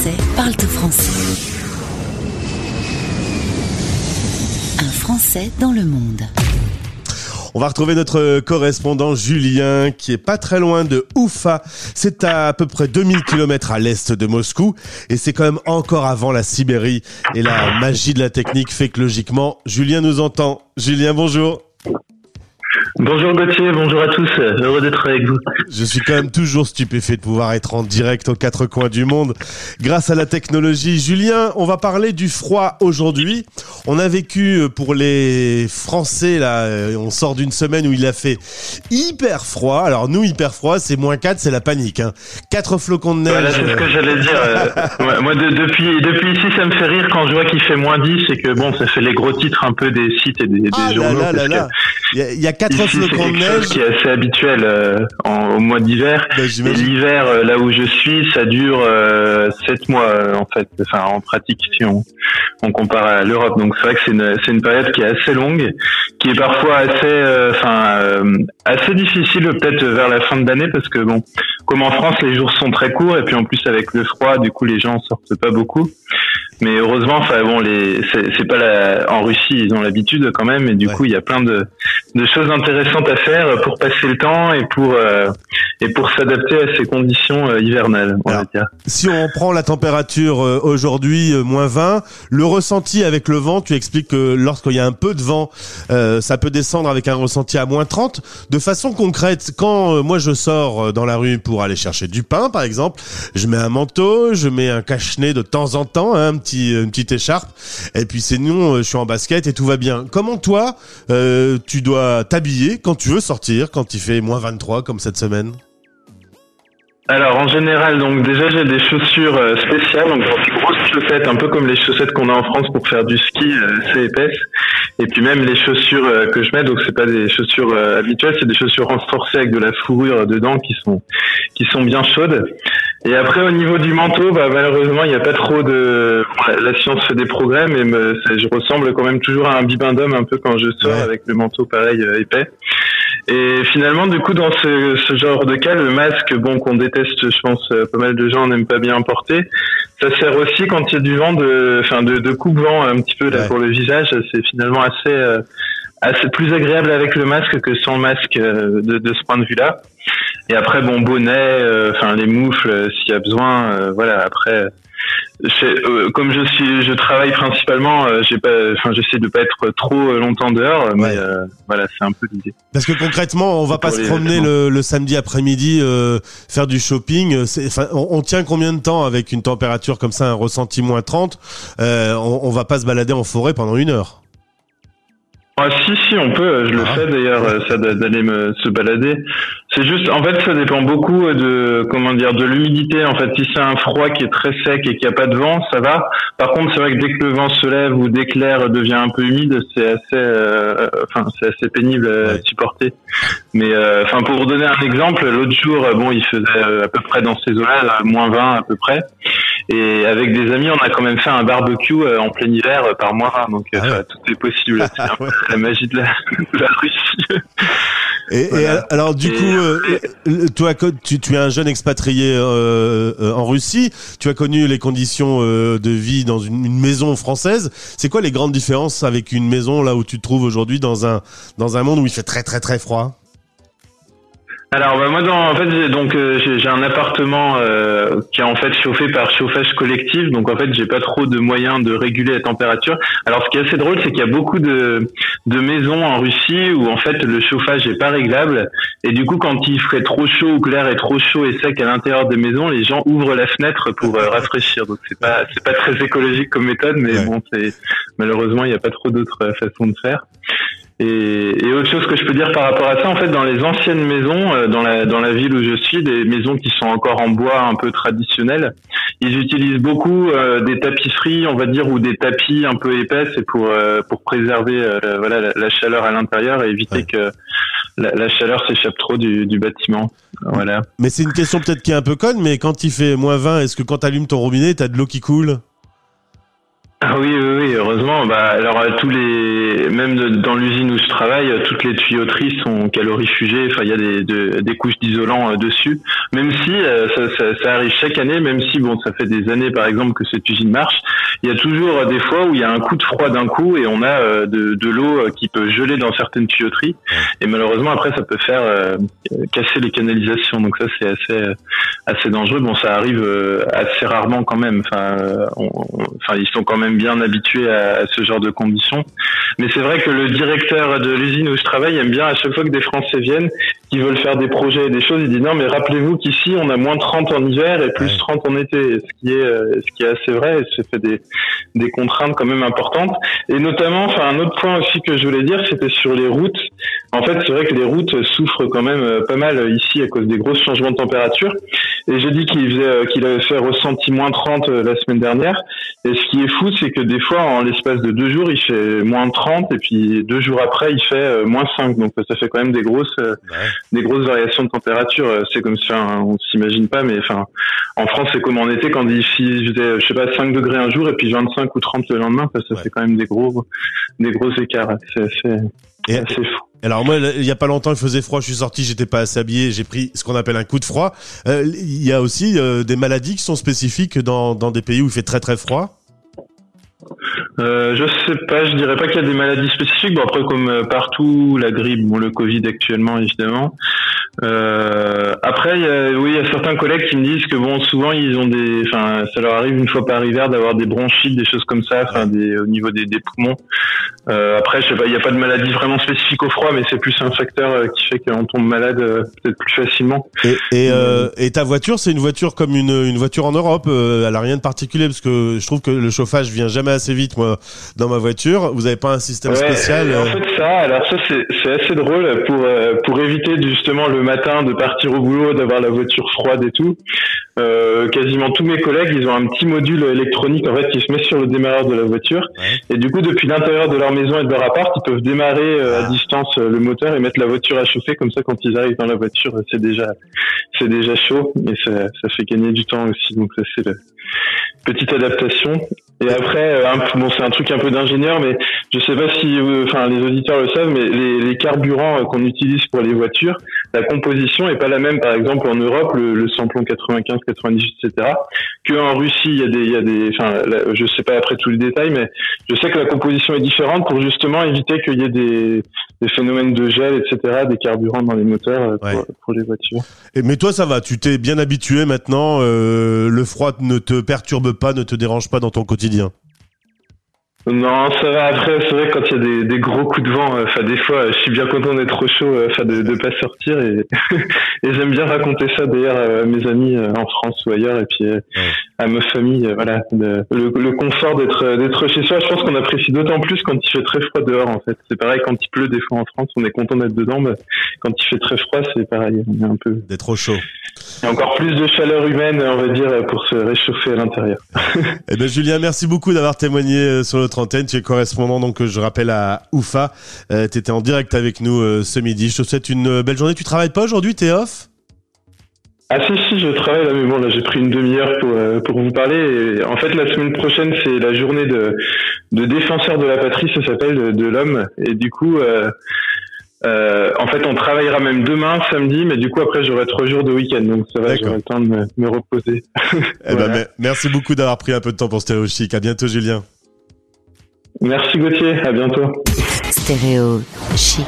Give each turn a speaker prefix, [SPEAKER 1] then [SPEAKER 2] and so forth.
[SPEAKER 1] Français parlent français. Un Français dans le monde.
[SPEAKER 2] On va retrouver notre correspondant Julien qui est pas très loin de Oufa. C'est à à peu près 2000 km à l'est de Moscou et c'est quand même encore avant la Sibérie et la magie de la technique fait que logiquement Julien nous entend. Julien, bonjour.
[SPEAKER 3] Bonjour Gauthier, bonjour à tous, heureux d'être avec vous.
[SPEAKER 2] Je suis quand même toujours stupéfait de pouvoir être en direct aux quatre coins du monde grâce à la technologie. Julien, on va parler du froid aujourd'hui. On a vécu euh, pour les Français, là, euh, on sort d'une semaine où il a fait hyper froid. Alors nous, hyper froid, c'est moins 4, c'est la panique. Hein. 4 flocons de neige.
[SPEAKER 3] Voilà, c'est ce que euh. j'allais dire. moi, depuis, depuis ici, ça me fait rire quand je vois qu'il fait moins 10 et que bon, ça fait les gros titres un peu des sites et des,
[SPEAKER 2] ah
[SPEAKER 3] journaux.
[SPEAKER 2] Là, là, là, que... Si,
[SPEAKER 3] le grand
[SPEAKER 2] neige.
[SPEAKER 3] qui est assez habituel euh, en, au mois d'hiver.
[SPEAKER 2] Bah,
[SPEAKER 3] L'hiver, euh, là où je suis, ça dure euh, sept mois euh, en fait. Enfin, en pratique, si on, on compare à l'Europe. Donc c'est vrai que c'est une, c'est une période qui est assez longue, qui est parfois assez, enfin, assez difficile peut-être vers la fin de l'année parce que bon, comme en France, les jours sont très courts et puis en plus avec le froid, du coup, les gens sortent pas beaucoup. Mais heureusement, enfin bon, les, c'est pas la, en Russie, ils ont l'habitude quand même, et du
[SPEAKER 2] Ouais.
[SPEAKER 3] coup, il y a plein de, de choses intéressantes à faire pour passer le temps et pour euh, et pour s'adapter à ces conditions euh, hivernales, on
[SPEAKER 2] Alors,
[SPEAKER 3] va dire.
[SPEAKER 2] Si on prend la température euh, aujourd'hui, moins 20, le ressenti avec le vent, tu expliques que lorsqu'il y a un peu de vent, ça peut descendre avec un ressenti à moins 30. De façon concrète, quand moi je sors dans la rue pour aller chercher du pain, par exemple, je mets un manteau, je mets un cache-nez de temps en temps, hein, un petit, une petite écharpe, et puis c'est non, euh, je suis en basket et tout va bien. Comment toi, euh, tu dois t'habiller quand tu veux sortir, quand il fait moins 23 comme cette semaine?
[SPEAKER 3] Alors en général, donc déjà j'ai des chaussures euh, spéciales, donc des grosses chaussettes, un peu comme les chaussettes qu'on a en France pour faire du ski, euh, assez épaisses. Et puis même les chaussures euh, que je mets, donc c'est pas des chaussures habituelles, c'est des chaussures renforcées avec de la fourrure dedans qui sont qui sont bien chaudes. Et après au niveau du manteau, bah, malheureusement il n'y a pas trop de. la, science fait des progrès, mais me- je ressemble quand même toujours à un bibendum un peu quand je sors
[SPEAKER 2] Ouais.
[SPEAKER 3] avec le manteau pareil épais. Et finalement, du coup, dans ce, ce genre de cas, le masque, bon, qu'on déteste, je pense, euh, pas mal de gens n'aiment pas bien porter. Ça sert aussi quand il y a du vent, de, enfin, de, de coupe-vent un petit peu là
[SPEAKER 2] Ouais.
[SPEAKER 3] pour le visage. C'est finalement assez, euh, assez plus agréable avec le masque que sans masque euh, de, de ce point de vue-là. Et après, bon, bonnet, euh, enfin, les moufles, euh, s'il y a besoin, euh, voilà. Après, euh, comme je suis, je travaille principalement, euh, j'ai pas, enfin, j'essaie de pas être trop longtemps dehors, mais
[SPEAKER 2] Ouais.
[SPEAKER 3] euh, voilà, c'est un peu l'idée.
[SPEAKER 2] Parce que concrètement, on va pas se promener le, le samedi après-midi euh, faire du shopping. On, on tient combien de temps avec une température comme ça, un ressenti moins 30 euh, on, on va pas se balader en forêt pendant une heure.
[SPEAKER 3] Ah, si, si, on peut. euh, Je le
[SPEAKER 2] Ah.
[SPEAKER 3] fais d'ailleurs, euh, ça d'a- d'aller me se balader. C'est juste, en fait, ça dépend beaucoup euh, de, comment dire, de l'humidité. En fait, si c'est un froid qui est très sec et qu'il n'y a pas de vent, ça va. Par contre, c'est vrai que dès que le vent se lève ou dès que l'air devient un peu humide, c'est assez, euh, enfin, c'est assez pénible à supporter. Mais, euh, enfin, pour vous donner un exemple, l'autre jour, euh, bon, il faisait euh, à peu près dans ces eaux-là, là, moins 20 à peu près. Et avec des amis, on a quand même fait un barbecue euh, en plein hiver euh, par mois. Donc, euh,
[SPEAKER 2] Ah ouais.
[SPEAKER 3] tout est possible. C'est peu
[SPEAKER 2] Ouais.
[SPEAKER 3] la magie de la, de la Russie.
[SPEAKER 2] Et, et alors du
[SPEAKER 3] Et
[SPEAKER 2] coup, euh, toi, tu, tu es un jeune expatrié euh, euh, en Russie. Tu as connu les conditions euh, de vie dans une, une maison française. C'est quoi les grandes différences avec une maison là où tu te trouves aujourd'hui dans un dans un monde où il fait très très très froid?
[SPEAKER 3] Alors bah, moi dans, en fait j'ai donc euh, j'ai un appartement euh, qui est en fait chauffé par chauffage collectif donc en fait j'ai pas trop de moyens de réguler la température. Alors ce qui est assez drôle c'est qu'il y a beaucoup de de maisons en Russie où en fait le chauffage est pas réglable et du coup quand il ferait trop chaud ou que l'air est trop chaud et sec à l'intérieur des maisons les gens ouvrent la fenêtre pour euh, rafraîchir donc c'est pas c'est pas très écologique comme méthode mais
[SPEAKER 2] Ouais.
[SPEAKER 3] bon c'est malheureusement il n'y a pas trop d'autres euh, façons de faire. Et, et autre chose que je peux dire par rapport à ça, en fait, dans les anciennes maisons, euh, dans la dans la ville où je suis, des maisons qui sont encore en bois un peu traditionnelles, ils utilisent beaucoup euh, des tapisseries, on va dire, ou des tapis un peu épaisses, pour euh, pour préserver euh, voilà la, la chaleur à l'intérieur et éviter
[SPEAKER 2] Ouais.
[SPEAKER 3] que la, la chaleur s'échappe trop du, du bâtiment. Voilà.
[SPEAKER 2] Mais c'est une question peut-être qui est un peu conne, mais quand il fait moins 20, est-ce que quand tu allumes ton robinet, tu as de l'eau qui coule?
[SPEAKER 3] Ah oui, oui, oui, heureusement. Bah, alors euh, tous les, même dans l'usine où je travaille, euh, toutes les tuyauteries sont calorifugées. Enfin, il y a des, des couches d'isolant euh, dessus. Même si ça, ça, ça, arrive chaque année, même si bon, ça fait des années, par exemple, que cette usine marche, il y a toujours des fois où il y a un coup de froid d'un coup et on a de, de l'eau qui peut geler dans certaines tuyauteries. Et malheureusement, après, ça peut faire casser les canalisations. Donc ça, c'est assez, assez dangereux. Bon, ça arrive assez rarement quand même. Enfin, enfin, ils sont quand même bien habitué à, ce genre de conditions. Mais c'est vrai que le directeur de l'usine où je travaille aime bien à chaque fois que des Français viennent, qui veulent faire des projets et des choses, il dit non mais rappelez-vous qu'ici on a moins 30 en hiver et plus 30 en été, ce qui est euh, ce qui est assez vrai, et ça fait des des contraintes quand même importantes. Et notamment, enfin un autre point aussi que je voulais dire, c'était sur les routes. En fait, c'est vrai que les routes souffrent quand même euh, pas mal ici à cause des gros changements de température. Et j'ai dit qu'il faisait euh, qu'il avait fait ressenti moins 30 la semaine dernière. Et ce qui est fou, c'est que des fois, en l'espace de deux jours, il fait moins 30 et puis deux jours après, il fait moins 5. Donc ça fait quand même des grosses des grosses variations de température. C'est comme ça, hein, on s'imagine pas, mais enfin, en France, c'est comme en été quand il faisait, je sais pas, 5 degrés un jour et puis 25 ou 30 le lendemain, ça fait quand même des gros, des gros écarts. C'est assez, fou.
[SPEAKER 2] Alors moi, il y a pas longtemps, il faisait froid, je suis sorti, j'étais pas assez habillé, j'ai pris ce qu'on appelle un coup de froid. Euh, il y a aussi euh, des maladies qui sont spécifiques dans, dans des pays où il fait très très froid.
[SPEAKER 3] Euh, je sais pas, je dirais pas qu'il y a des maladies spécifiques. Bon après comme euh, partout, la grippe, bon le Covid actuellement évidemment. Euh, après, y a, oui, il y a certains collègues qui me disent que bon, souvent ils ont des, enfin, ça leur arrive une fois par hiver d'avoir des bronchites, des choses comme ça, enfin, des, au niveau des, des poumons. Euh, après, je sais pas, il n'y a pas de maladie vraiment spécifique au froid, mais c'est plus un facteur euh, qui fait qu'on tombe malade euh, peut-être plus facilement.
[SPEAKER 2] Et, et, et ta voiture, c'est une voiture comme une, une voiture en Europe. elle a rien de particulier parce que je trouve que le chauffage vient jamais assez vite, moi, dans ma voiture. Vous avez pas un système spécial
[SPEAKER 3] En fait, ça, alors ça, c'est assez drôle pour pour éviter justement le matin de partir au boulot, d'avoir la voiture froide et tout. Euh, quasiment tous mes collègues, ils ont un petit module électronique en fait qui se met sur le démarreur de la voiture. Et du coup, depuis l'intérieur de leur maison et de leur appart, ils peuvent démarrer euh, à ah. distance euh, le moteur et mettre la voiture à chauffer. Comme ça, quand ils arrivent dans la voiture, c'est déjà c'est déjà chaud et ça, ça fait gagner du temps aussi. Donc ça c'est la petite adaptation. Et après, bon, c'est un truc un peu d'ingénieur, mais je sais pas si, enfin, les auditeurs le savent, mais les, les carburants qu'on utilise pour les voitures, la composition est pas la même, par exemple, en Europe, le, le samplon 95, 98, etc., qu'en Russie, il y a des, il y a des, enfin, je sais pas après tous les détails, mais je sais que la composition est différente pour justement éviter qu'il y ait des, des, phénomènes de gel, etc., des carburants dans les moteurs euh, pour, les voitures.
[SPEAKER 2] Et, mais toi, ça va, tu t'es bien habitué maintenant, euh, le froid ne te perturbe pas, ne te dérange pas dans ton quotidien? quotidien
[SPEAKER 3] non, ça va. Après, c'est vrai quand il y a des, des, gros coups de vent, euh, enfin des fois, je suis bien content d'être trop chaud, euh, enfin de ne pas sortir et, et j'aime bien raconter ça d'ailleurs à mes amis euh, en France ou ailleurs et puis à ma famille, voilà, le, le, confort d'être d'être chez soi. Je pense qu'on apprécie d'autant plus quand il fait très froid dehors. En fait, c'est pareil quand il pleut des fois en France, on est content d'être dedans, mais quand il fait très froid, c'est pareil, on est un peu
[SPEAKER 2] d'être trop chaud.
[SPEAKER 3] Il y a encore plus de chaleur humaine, on va dire, pour se réchauffer à l'intérieur.
[SPEAKER 2] eh ben Julien, merci beaucoup d'avoir témoigné sur le antenne. Tu es correspondant, donc je rappelle à Oufa. Euh, tu étais en direct avec nous euh, ce midi. Je te souhaite une euh, belle journée. Tu travailles pas aujourd'hui T'es off?
[SPEAKER 3] Ah si si je travaille là mais bon là j'ai pris une demi-heure pour pour vous parler et en fait la semaine prochaine c'est la journée de de défenseur de la patrie ça s'appelle de, l'homme et du coup en fait, on travaillera même demain, samedi, mais du coup, après, j'aurai trois jours de week-end, donc ça va, j'aurai le temps de me, reposer.
[SPEAKER 2] Eh ben, merci beaucoup d'avoir pris un peu de temps pour Stéréo Chic. À bientôt, Julien.
[SPEAKER 3] Merci Gauthier, à bientôt.
[SPEAKER 1] Stéréo chic.